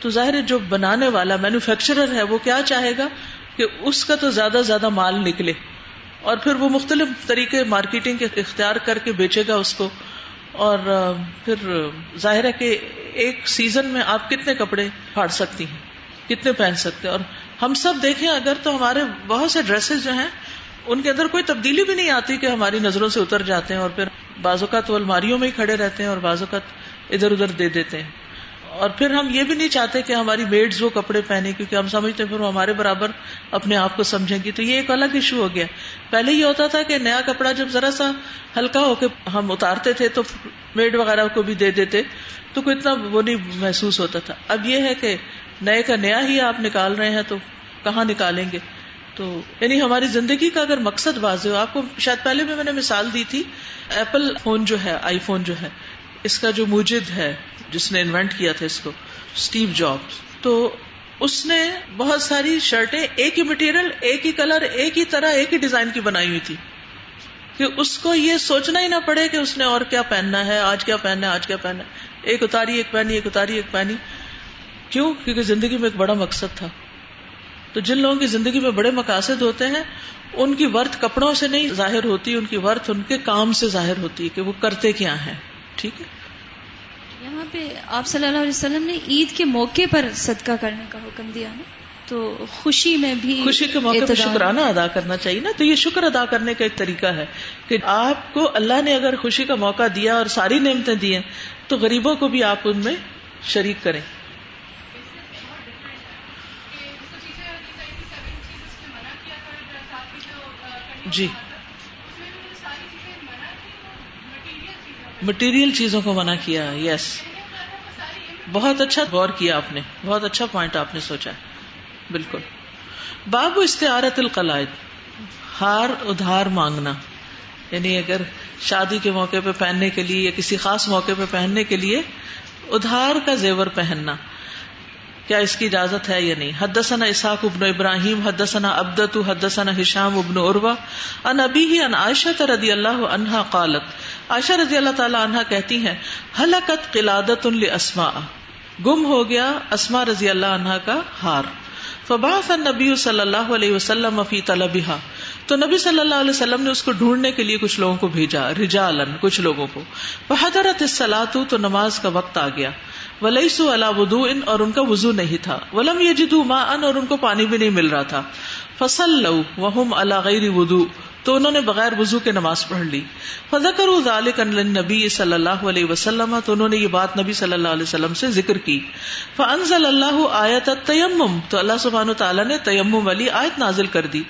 تو ظاہر ہے جو بنانے والا مینوفیکچرر ہے، وہ کیا چاہے گا کہ اس کا تو زیادہ زیادہ مال نکلے۔ اور پھر وہ مختلف طریقے مارکیٹنگ کے اختیار کر کے بیچے گا اس کو۔ اور پھر ظاہر ہے کہ ایک سیزن میں آپ کتنے کپڑے پھاڑ سکتی ہیں؟ کتنے پہن سکتے ہیں؟ اور ہم سب دیکھیں، اگر تو ہمارے بہت سے ڈریسز جو ہیں، ان کے اندر کوئی تبدیلی بھی نہیں آتی کہ ہماری نظروں سے اتر جاتے ہیں اور پھر بعض اوقات وہ الماریوں میں ہی کھڑے رہتے ہیں اور بعض اوقات ادھر ادھر دے دیتے ہیں۔ اور پھر ہم یہ بھی نہیں چاہتے کہ ہماری میڈز وہ کپڑے پہنے، کیونکہ ہم سمجھتے ہیں پھر وہ ہمارے برابر اپنے آپ کو سمجھیں گی۔ تو یہ ایک الگ ایشو ہو گیا۔ پہلے یہ ہوتا تھا کہ نیا کپڑا جب ذرا سا ہلکا ہو کے ہم اتارتے تھے تو میڈ وغیرہ کو بھی دے دیتے، تو کوئی اتنا وہ نہیں محسوس ہوتا تھا۔ اب یہ ہے کہ نئے کا نیا ہی آپ نکال رہے ہیں تو کہاں نکالیں گے؟ تو یعنی ہماری زندگی کا اگر مقصد واضح ہو، آپ کو شاید پہلے بھی میں نے مثال دی تھی، ایپل فون جو ہے، آئی فون جو ہے اس کا جو موجد ہے، جس نے انوینٹ کیا تھا اس کو اسٹیو جاب تو اس نے بہت ساری شرٹیں، ایک ہی مٹیریل ایک ہی کلر ایک ہی طرح، ایک ہی ڈیزائن کی بنائی ہوئی تھی۔ کہ اس کو یہ سوچنا ہی نہ پڑے کہ اس نے اور کیا پہننا ہے، آج کیا پہننا ہے، آج کیا پہننا ہے۔ ایک اتاری، ایک پہنی، ایک اتاری، ایک پہنی۔ کیوں؟ کیونکہ زندگی میں ایک بڑا مقصد تھا۔ تو جن لوگوں کی زندگی میں بڑے مقاصد ہوتے ہیں، ان کی ورت کپڑوں سے نہیں ظاہر ہوتی، ان کی ورت ان کے کام سے ظاہر ہوتی ہے کہ وہ کرتے کیا ہیں۔ ٹھیک ہے؟ یہاں پہ آپ صلی اللہ علیہ وسلم نے عید کے موقع پر صدقہ کرنے کا حکم دیا نا تو خوشی میں بھی خوشی کے موقع پر شکرانہ ادا کرنا چاہیے نا تو یہ شکر ادا کرنے کا ایک طریقہ ہے کہ آپ کو اللہ نے اگر خوشی کا موقع دیا اور ساری نعمتیں دی ہیں تو غریبوں کو بھی آپ ان میں شریک کریں۔ جی۔ مٹیریل چیزوں کو منع کیا یس بہت اچھا غور کیا آپ نے، بہت اچھا پوائنٹ آپ نے سوچا بالکل. باب استعارت القلائد، ہار ادھار مانگنا یعنی اگر شادی کے موقع پہ پہننے کے لیے یا کسی خاص موقع پہ پہننے کے لیے ادھار کا زیور پہننا، کیا اس کی اجازت ہے یا نہیں؟ حدثنا اسحاق ابن ابراہیم، حدثنا عبدت حدثنا ہشام ابن عروا ان ابی ہی ان عائشہ رضی اللہ عنہا قالت عائشہ رضی اللہ تعالی عنہا کہتی ہیں حلقت قلادت لاسماء. گم ہو گیا اسما رضی اللہ عنہا کا ہار۔ فبعث النبی صلی اللہ علیہ وسلم فی طلبها تو نبی صلی اللہ علیہ وسلم نے اس کو ڈھونڈنے کے لیے کچھ لوگوں کو بھیجا، رجالن، کچھ لوگوں کو۔ بحضرت الصلاۃ، تو نماز کا وقت آ گیا۔ ولیسو اللہ ودو ان اور ان کا وضو نہیں تھا۔ ولم یہ جدو ماں ان اور ان کو پانی بھی نہیں مل رہا تھا۔ فصل لو وہم اللہ غیر ودو تو انہوں نے بغیر وضو کے نماز پڑھ لی۔ فضکر ذالک نبی صلی اللہ علیہ وسلم، تو انہوں نے یہ بات نبی صلی اللہ علیہ وسلم سے ذکر کی۔ فانزل اللہ آیت تیمم تو اللہ سبحانہ تعالیٰ نے تیمم والی آیت نازل کر دی۔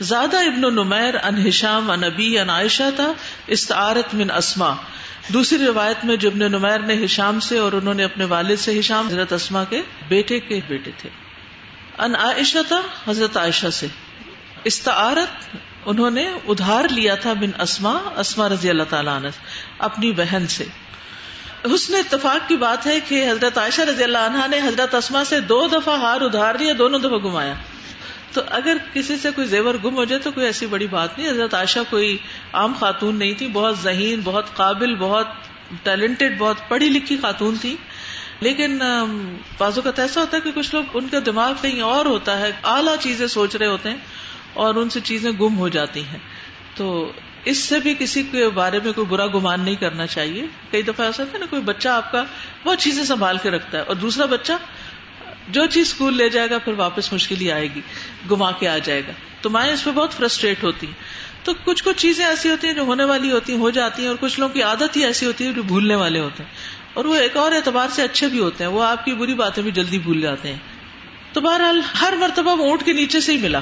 زادہ ابن نمیر ان ہشام ان ابی ان عائشہ تھا استعارت من اسما دوسری روایت میں جو ابن نمیر نے ہشام سے اور انہوں نے اپنے والد سے ہشام، حضرت اسما کے بیٹے کے بیٹے تھے۔ ان عائشہ تھا حضرت عائشہ سے۔ استعارت انہوں نے ادھار لیا تھا بن اسما اسما رضی اللہ تعالیٰ عنہ، اپنی بہن سے۔ حسن اتفاق کی بات ہے کہ حضرت عائشہ رضی اللہ عنہ نے حضرت اسما سے دو دفعہ ہار ادھار لیا، دونوں دفعہ گمایا تو اگر کسی سے کوئی زیور گم ہو جائے تو کوئی ایسی بڑی بات نہیں۔ حضرت عائشہ کوئی عام خاتون نہیں تھی، بہت ذہین، بہت قابل، بہت ٹیلنٹڈ بہت پڑھی لکھی خاتون تھی۔ لیکن بازو کا ایسا ہوتا ہے کہ کچھ لوگ ان کا دماغ کہیں اور ہوتا ہے، اعلیٰ چیزیں سوچ رہے ہوتے ہیں۔ اور ان سے چیزیں گم ہو جاتی ہیں۔ تو اس سے بھی کسی کے بارے میں کوئی برا گمان نہیں کرنا چاہیے۔ کئی دفعہ ایسا ہوتا ہے نا، کوئی بچہ آپ کا بہت چیزیں سنبھال کے رکھتا ہے اور دوسرا بچہ جو چیز اسکول لے جائے گا، پھر واپس مشکل ہی آئے گی، گما کے آ جائے گا۔ تو مائیں اس پہ بہت فرسٹریٹ ہوتی ہیں۔ تو کچھ کچھ چیزیں ایسی ہوتی ہیں جو ہونے والی ہوتی ہیں، ہو جاتی ہیں اور کچھ لوگوں کی عادت ہی ایسی ہوتی ہے جو بھولنے والے ہوتے ہیں۔ اور وہ ایک اور اعتبار سے اچھے بھی ہوتے ہیں، وہ آپ کی بری باتیں بھی جلدی بھول جاتے ہیں۔ تو بہرحال ہر مرتبہ وہ اونٹ کے نیچے سے ہی ملا۔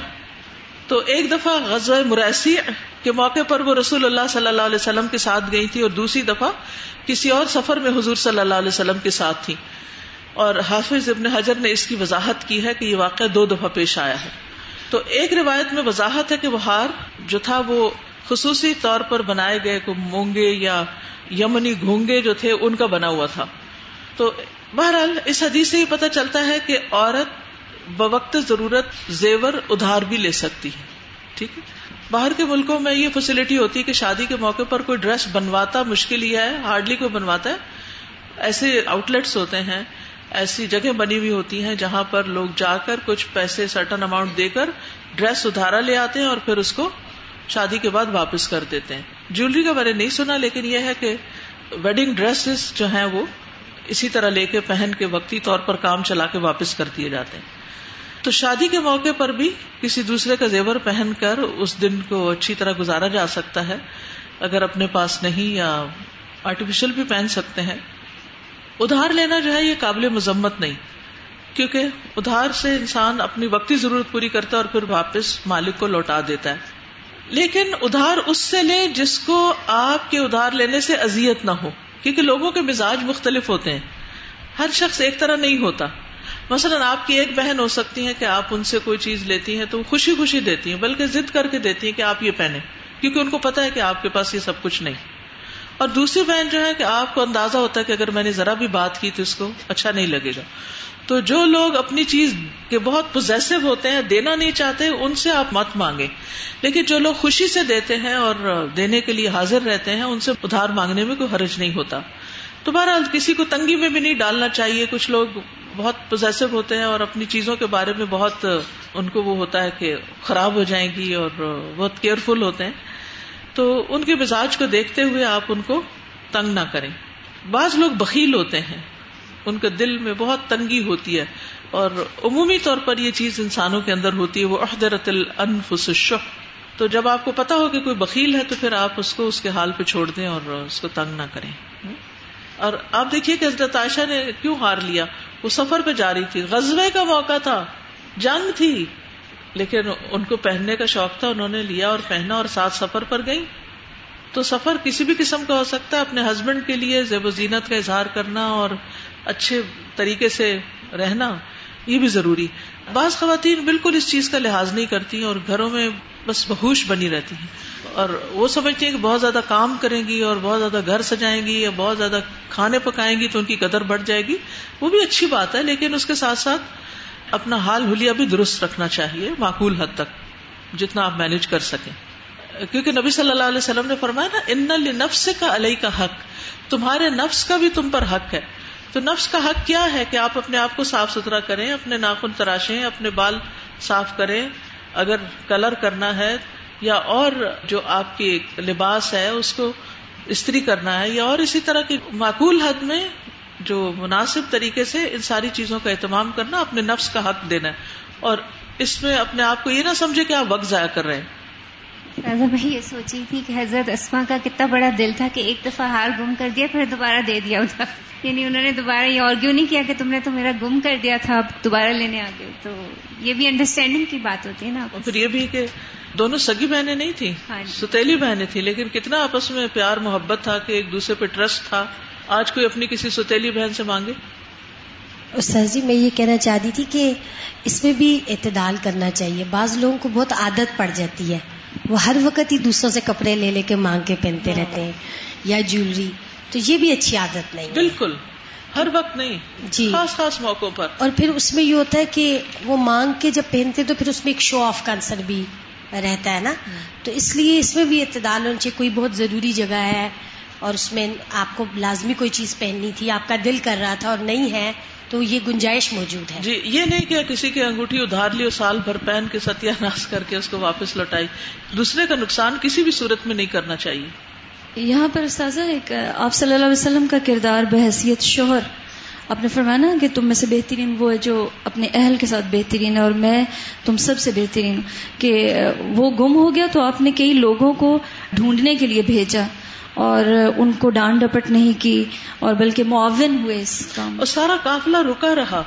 تو ایک دفعہ غزوہ مرسی کے موقع پر وہ رسول اللہ صلی اللہ علیہ وسلم کے ساتھ گئی تھی اور دوسری دفعہ کسی اور سفر میں حضور صلی اللہ علیہ وسلم کے ساتھ تھی۔ اور حافظ ابن حجر نے اس کی وضاحت کی ہے کہ یہ واقعہ دو دفعہ پیش آیا ہے۔ تو ایک روایت میں وضاحت ہے کہ وہ ہار جو تھا وہ خصوصی طور پر بنائے گئے کو مونگے یا یمنی گھونگے جو تھے ان کا بنا ہوا تھا۔ تو بہرحال اس حدیث سے ہی پتہ چلتا ہے کہ عورت بوقت ضرورت زیور ادھار بھی لے سکتی ہے۔ ٹھیک ہے؟ باہر کے ملکوں میں یہ فیسلٹی ہوتی ہے کہ شادی کے موقع پر کوئی ڈریس بنواتا مشکل ہی ہے ہارڈلی کوئی بنواتا ہے۔ ایسے آؤٹ لیٹس ہوتے ہیں، ایسی جگہ بنی ہوئی ہوتی ہیں جہاں پر لوگ جا کر کچھ پیسے سرٹن اماؤنٹ دے کر ڈریس ادھارا لے آتے ہیں اور پھر اس کو شادی کے بعد واپس کر دیتے ہیں۔ جیولری کا میں نے نہیں سنا، لیکن یہ ہے کہ ویڈنگ ڈریسز جو ہیں وہ اسی طرح لے کے پہن کے وقتی طور پر کام چلا کے واپس کر دیے جاتے ہیں۔ تو شادی کے موقع پر بھی کسی دوسرے کا زیور پہن کر اس دن کو اچھی طرح گزارا جا سکتا ہے۔ اگر اپنے پاس نہیں یا آرٹیفیشل بھی پہن سکتے ہیں۔ ادھار لینا جو ہے یہ قابل مذمت نہیں۔ کیونکہ ادھار سے انسان اپنی وقتی ضرورت پوری کرتا ہے اور پھر واپس مالک کو لوٹا دیتا ہے۔ لیکن ادھار اس سے لے جس کو آپ کے ادھار لینے سے ازیت نہ ہو۔ کیونکہ لوگوں کے مزاج مختلف ہوتے ہیں۔ ہر شخص ایک طرح نہیں ہوتا۔ مثلاً آپ کی ایک بہن ہو سکتی ہے کہ آپ ان سے کوئی چیز لیتی ہیں تو خوشی خوشی دیتی ہیں، بلکہ ضد کر کے دیتی ہیں کہ آپ یہ پہنے کیونکہ ان کو پتا ہے کہ آپ کے پاس یہ سب کچھ نہیں۔ اور دوسری بہن جو ہے کہ آپ کو اندازہ ہوتا ہے کہ اگر میں نے ذرا بھی بات کی تو اس کو اچھا نہیں لگے گا۔ تو جو لوگ اپنی چیز کے بہت پوزیسو ہوتے ہیں، دینا نہیں چاہتے، ان سے آپ مت مانگے لیکن جو لوگ خوشی سے دیتے ہیں اور دینے کے لیے حاضر رہتے ہیں، ان سے ادھار مانگنے میں کوئی حرج نہیں ہوتا۔ تو بہرحال کسی کو تنگی میں بھی نہیں ڈالنا چاہیے۔ کچھ لوگ بہت پوزیسو ہوتے ہیں اور اپنی چیزوں کے بارے میں بہت، ان کو وہ ہوتا ہے کہ خراب ہو جائیں گی اور بہت کیئرفل ہوتے ہیں۔ تو ان کے مزاج کو دیکھتے ہوئے آپ ان کو تنگ نہ کریں۔ بعض لوگ بخیل ہوتے ہیں۔ ان کے دل میں بہت تنگی ہوتی ہے۔ اور عمومی طور پر یہ چیز انسانوں کے اندر ہوتی ہے، وہ عہدرت الانفس الشح۔ تو جب آپ کو پتا ہو کہ کوئی بخیل ہے تو پھر آپ اس کو اس کے حال پہ چھوڑ دیں اور اس کو تنگ نہ کریں۔ اور آپ دیکھیے کہ حضرت عائشہ نے کیوں ہار لیا؟ وہ سفر پہ جا رہی تھی۔ غزبے کا موقع تھا۔ جنگ تھی۔ لیکن ان کو پہننے کا شوق تھا۔ انہوں نے لیا اور پہنا اور ساتھ سفر پر گئی تو سفر کسی بھی قسم کا ہو سکتا ہے۔ اپنے ہسبینڈ کے لیے زیب و زینت کا اظہار کرنا اور اچھے طریقے سے رہنا۔ یہ بھی ضروری بعض خواتین بالکل اس چیز کا لحاظ نہیں کرتی اور گھروں میں بس بہوش بنی رہتی ہیں۔ اور وہ سمجھتی ہیں کہ بہت زیادہ کام کریں گی اور بہت زیادہ گھر سجائیں گی یا بہت زیادہ کھانے پکائیں گی تو ان کی قدر بڑھ جائے گی۔ وہ بھی اچھی بات ہے، لیکن اس کے ساتھ ساتھ اپنا حال حلیہ بھی درست رکھنا چاہیے معقول حد تک، جتنا آپ مینج کر سکیں۔ کیونکہ نبی صلی اللہ علیہ وسلم نے فرمایا نا ان نفس کا علیہ کا حق۔ تمہارے نفس کا بھی تم پر حق ہے۔ تو نفس کا حق کیا ہے کہ آپ اپنے آپ کو صاف ستھرا کریں، اپنے ناخن تراشیں، اپنے بال صاف کریں؟ اگر کلر کرنا ہے یا اور جو آپ کی لباس ہے، اس کو استری کرنا ہے یا اور اسی طرح کی معقول حد میں جو مناسب طریقے سے ان ساری چیزوں کا اہتمام کرنا، اپنے نفس کا حق دینا ہے۔ اور اس میں اپنے آپ کو یہ نہ سمجھے کہ آپ وقت ضائع کر رہے ہیں۔ میں یہ سوچ رہی تھی کہ حضرت اسما کا کتنا بڑا دل تھا کہ ایک دفعہ ہار گم کر دیا پھر دوبارہ دے دیا ادھر یعنی انہوں نے دوبارہ یہ آرگیو نہیں کیا کہ تم نے تو میرا گم کر دیا تھا اب دوبارہ لینے آ گئے۔ تو یہ بھی انڈرسٹینڈنگ کی بات ہوتی ہے نا۔ پھر یہ بھی کہ دونوں سگی بہنیں نہیں تھی ہاں جی۔ ستیلی بہنیں تھی لیکن کتنا آپس میں پیار محبت تھا کہ ایک دوسرے پہ ٹرسٹ تھا۔ آج کوئی اپنی کسی ستیلی بہن سے مانگے؟ سر جی میں یہ کہنا چاہتی تھی کہ اس میں بھی اعتدال کرنا چاہیے۔ بعض لوگوں کو بہت عادت پڑ جاتی ہے۔ وہ ہر وقت ہی دوسروں سے کپڑے لے لے کے مانگ کے پہنتے رہتے ہیں یا جیولری تو یہ بھی اچھی عادت نہیں بالکل ہر وقت نہیں جی۔ خاص خاص موقعوں پر۔ اور پھر اس میں یہ ہوتا ہے کہ وہ مانگ کے جب پہنتے تو پھر اس میں ایک شو آف کا انسر بھی رہتا ہے نا۔ تو اس لیے اس میں بھی اعتدال ہونا چاہیے کوئی بہت ضروری جگہ ہے اور اس میں آپ کو لازمی کوئی چیز پہننی تھی آپ کا دل کر رہا تھا اور نہیں ہے تو یہ گنجائش موجود ہے۔ جی یہ نہیں کہ کسی کی انگوٹھی ادھار لی اور سال بھر پہن کے ستیہ ناش کر کے اس کو واپس لوٹائی۔ دوسرے کا نقصان کسی بھی صورت میں نہیں کرنا چاہیے۔ یہاں پر استاذہ ایک آپ صلی اللہ علیہ وسلم کا کردار بحثیت شوہر۔ آپ نے فرمایا نا کہ تم میں سے بہترین وہ ہے جو اپنے اہل کے ساتھ بہترین ہے اور میں تم سب سے بہترین کہ وہ گم ہو گیا تو آپ نے کئی لوگوں کو ڈھونڈنے کے لیے بھیجا۔ اور ان کو ڈانٹ ڈپٹ نہیں کی اور بلکہ معاون ہوئے اس کام اور سارا قافلہ رکا رہا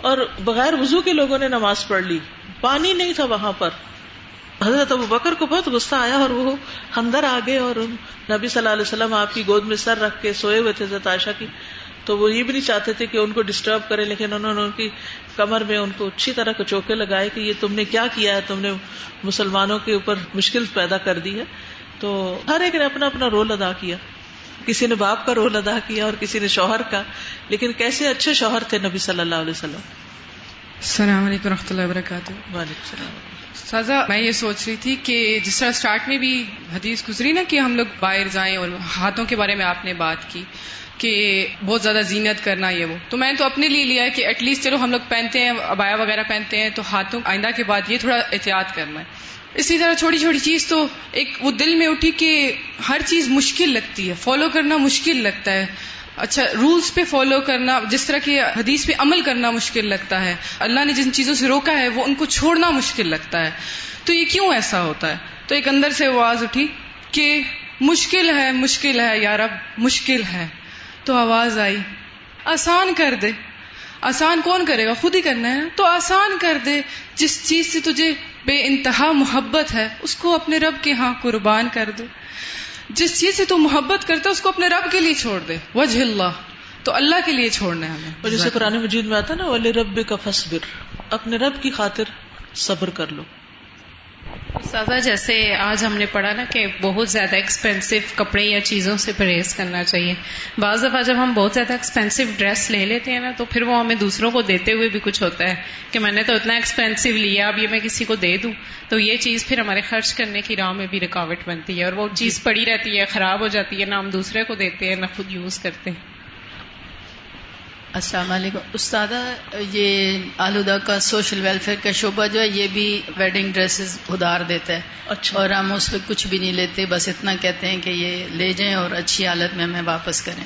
اور بغیر وضو کے لوگوں نے نماز پڑھ لی۔ پانی نہیں تھا وہاں پر۔ حضرت ابو بکر کو بہت غصہ آیا اور وہ اندر آ گئے اور نبی صلی اللہ علیہ وسلم آپ کی گود میں سر رکھ کے سوئے ہوئے تھے حضرت عائشہ کی۔ تو وہ یہ بھی نہیں چاہتے تھے کہ ان کو ڈسٹرب کرے، لیکن انہوں نے ان کی کمر میں ان کو اچھی طرح چوکے لگائے کہ یہ تم نے کیا کیا ہے؟ تم نے مسلمانوں کے اوپر مشکل پیدا کر دی ہے۔ تو ہر ایک نے اپنا اپنا رول ادا کیا۔ کسی نے باپ کا رول ادا کیا اور کسی نے شوہر کا۔ لیکن کیسے اچھے شوہر تھے نبی صلی اللہ علیہ وسلم۔ السلام علیکم رحمۃ اللہ وبرکاتہ۔ وعلیکم السلام۔ سازا میں یہ سوچ رہی تھی کہ جس طرح اسٹارٹ میں بھی حدیث گزری نا کہ ہم لوگ باہر جائیں اور ہاتھوں کے بارے میں آپ نے بات کی کہ بہت زیادہ زینت کرنا یہ وہ۔ تو میں نے تو اپنے لیے لیا ہے کہ ایٹ لیسٹ چلو ہم لوگ پہنتے ہیں ابایا وغیرہ پہنتے ہیں تو ہاتھوں آئندہ کے بعد یہ تھوڑا احتیاط کرنا ہے۔ اسی طرح چھوٹی چھوٹی چیز تو ایک وہ دل میں اٹھی کہ ہر چیز مشکل لگتی ہے فالو کرنا مشکل لگتا ہے۔ اچھا رولز پہ فالو کرنا، جس طرح کی حدیث پہ عمل کرنا مشکل لگتا ہے۔ اللہ نے جن چیزوں سے روکا ہے، وہ ان کو چھوڑنا مشکل لگتا ہے۔ تو یہ کیوں ایسا ہوتا ہے؟ تو ایک اندر سے آواز اٹھی کہ مشکل ہے مشکل ہے یار اب مشکل ہے۔ تو آواز آئی، آسان کر دے۔ آسان کون کرے گا؟ خود ہی کرنا ہے۔ تو آسان کر دے۔ جس چیز سے تجھے بے انتہا محبت ہے، اس کو اپنے رب کے ہاں قربان کر دے جس چیز سے تو محبت کرتا اس کو اپنے رب کے لیے چھوڑ دے۔ وجہ اللہ۔ تو اللہ کے لیے چھوڑنا ہے ہمیں۔ اور جیسے قرآن مجید میں آتا نا والے رب کا فصبر اپنے رب کی خاطر صبر کر لو۔ سازا جیسے آج ہم نے پڑھا نا کہ بہت زیادہ ایکسپینسو کپڑے یا چیزوں سے پرہیز کرنا چاہیے۔ بعض دفعہ جب ہم بہت زیادہ ایکسپینسو ڈریس لے لیتے ہیں نا، تو پھر وہ ہمیں دوسروں کو دیتے ہوئے بھی کچھ ہوتا ہے کہ میں نے تو اتنا ایکسپینسو لیا، اب یہ میں کسی کو دے دوں۔ تو یہ چیز پھر ہمارے خرچ کرنے کی راہ میں بھی رکاوٹ بنتی ہے اور وہ چیز پڑی رہتی ہے، خراب ہو جاتی ہے، نہ ہم دوسرے کو دیتے ہیں، نہ خود یوز کرتے ہیں۔ السلام علیکم. استاد یہ آلودہ کا سوشل ویلفیئر کا شعبہ جو ہے یہ بھی ویڈنگ ڈریسز ادار دیتا ہے. اچھا. اور ہم اس پہ کچھ بھی نہیں لیتے بس اتنا کہتے ہیں کہ یہ لے جائیں اور اچھی حالت میں ہمیں واپس کریں.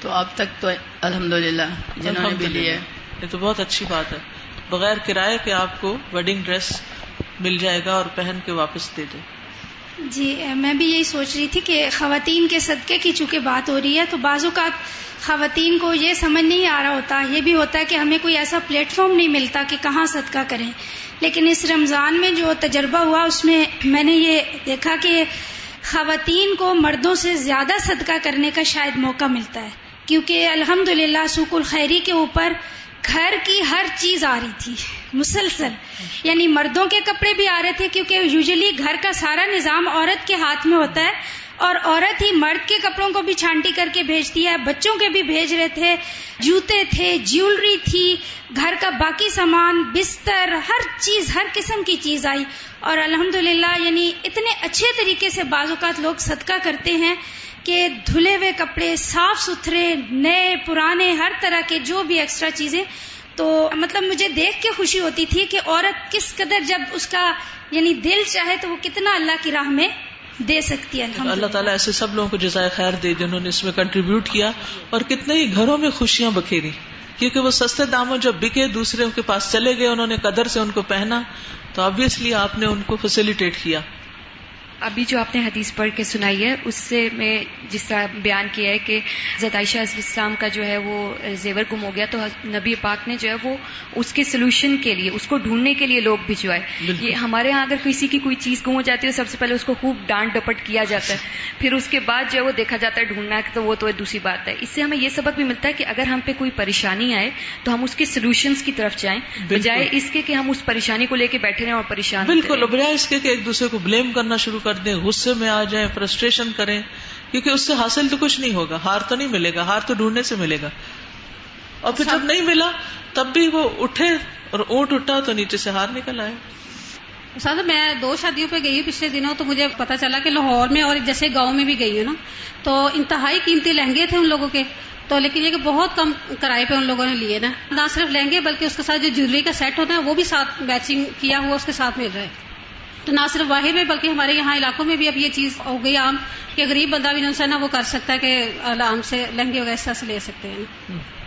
تو اب تک تو الحمد للہ جنہوں نے بھی لیا ہے۔ یہ تو بہت اچھی بات ہے۔ بغیر کرائے کے آپ کو ویڈنگ ڈریس مل جائے گا اور پہن کے واپس دے دیں۔ جی میں بھی یہی سوچ رہی تھی کہ خواتین کے صدقے کی چونکہ بات ہو رہی ہے، تو بعض اوقات خواتین کو یہ سمجھ نہیں آ رہا ہوتا، یہ بھی ہوتا ہے کہ ہمیں کوئی ایسا پلیٹ فارم نہیں ملتا کہ کہاں صدقہ کریں۔ لیکن اس رمضان میں جو تجربہ ہوا، اس میں میں نے یہ دیکھا کہ خواتین کو مردوں سے زیادہ صدقہ کرنے کا شاید موقع ملتا ہے۔ کیونکہ الحمد للہ سوک الخیری کے اوپر گھر کی ہر چیز آ رہی تھی، مسلسل۔ یعنی مردوں کے کپڑے بھی آ رہے تھے کیونکہ یوزلی گھر کا سارا نظام عورت کے ہاتھ میں ہوتا ہے اور عورت ہی مرد کے کپڑوں کو بھی چھانٹی کر کے بھیجتی ہے، بچوں کے بھی بھیج رہے تھے، جوتے تھے جیولری تھی، گھر کا باقی سامان، بستر، ہر چیز، ہر قسم کی چیز آئی۔ اور الحمد یعنی اتنے اچھے طریقے سے بعض اوقات لوگ صدقہ کرتے ہیں۔ کہ دھلے ہوئے کپڑے، صاف ستھرے، نئے، پرانے، ہر طرح کے جو بھی ایکسٹرا چیزیں، تو مطلب مجھے دیکھ کے خوشی ہوتی تھی کہ عورت کس قدر جب اس کا یعنی دل چاہے تو وہ کتنا اللہ کی راہ میں دے سکتی ہے اللہ تعالیٰ ایسے سب لوگوں کو جزائے خیر دے جنہوں نے اس میں کنٹریبیوٹ کیا اور کتنے ہی گھروں میں خوشیاں بکھیری۔ کیونکہ وہ سستے داموں جب بکے، دوسرے کے پاس چلے گئے، انہوں نے قدر سے ان کو پہنا، تو آبیسلی آپ نے ان کو فیسلٹیٹ کیا۔ ابھی جو آپ نے حدیث پڑھ کے سنائی ہے اس سے میں جس طرح بیان کیا ہے کہ زدائشہ اسلام کا جو ہے وہ زیور گم ہو گیا تو نبی پاک نے جو ہے وہ اس کے سولوشن کے لیے اس کو ڈھونڈنے کے لیے لوگ بھجوائے یہ ہمارے یہاں اگر کسی کی کوئی چیز گم ہو جاتی ہے سب سے پہلے اس کو خوب ڈانٹ ڈپٹ کیا جاتا ہے۔ پھر اس کے بعد جو ہے وہ دیکھا جاتا ہے ڈھونڈنا تو وہ تو دوسری بات ہے۔ اس سے ہمیں یہ سبق بھی ملتا ہے کہ اگر ہم پہ کوئی پریشانی آئے تو ہم اس کے سولوشنس کی طرف جائیں۔ بجائے اس کے کہ ہم اس پریشانی کو لے کے بیٹھے رہیں اور پریشان بالکل بجائے اس کے کہ ایک دوسرے کو بلیم کرنا شروع کر دیں غصے میں آ جائیں فرسٹریشن کریں کیونکہ اس سے حاصل تو کچھ نہیں ہوگا ہار تو نہیں ملے گا ہار تو ڈھونڈنے سے ملے گا۔ اور پھر جب نہیں ملا تب بھی وہ اٹھے اور اونٹ اٹھا تو نیچے سے ہار نکل آئے۔ سر میں دو شادیوں پہ گئی پچھلے دنوں تو مجھے پتا چلا کہ لاہور میں اور جیسے گاؤں میں بھی گئی ہوں نا تو انتہائی قیمتی لہنگے تھے ان لوگوں کے۔ تو لیکن یہ کہ بہت کم کرائے پہ ان لوگوں نے لیے نا۔ نہ صرف لہنگے بلکہ اس کے ساتھ جو جویلری کا سیٹ ہوتا ہے وہ بھی ساتھ میچنگ کیا ہوا اس کے ساتھ مل رہا ہے۔ نہ صرف واحد میں بلکہ ہمارے یہاں علاقوں میں بھی اب یہ چیز ہو گئی عام کہ غریب بندہ بھی نا وہ کر سکتا ہے کہ آرام سے لہنگے وغیرہ سے لے سکتے ہیں۔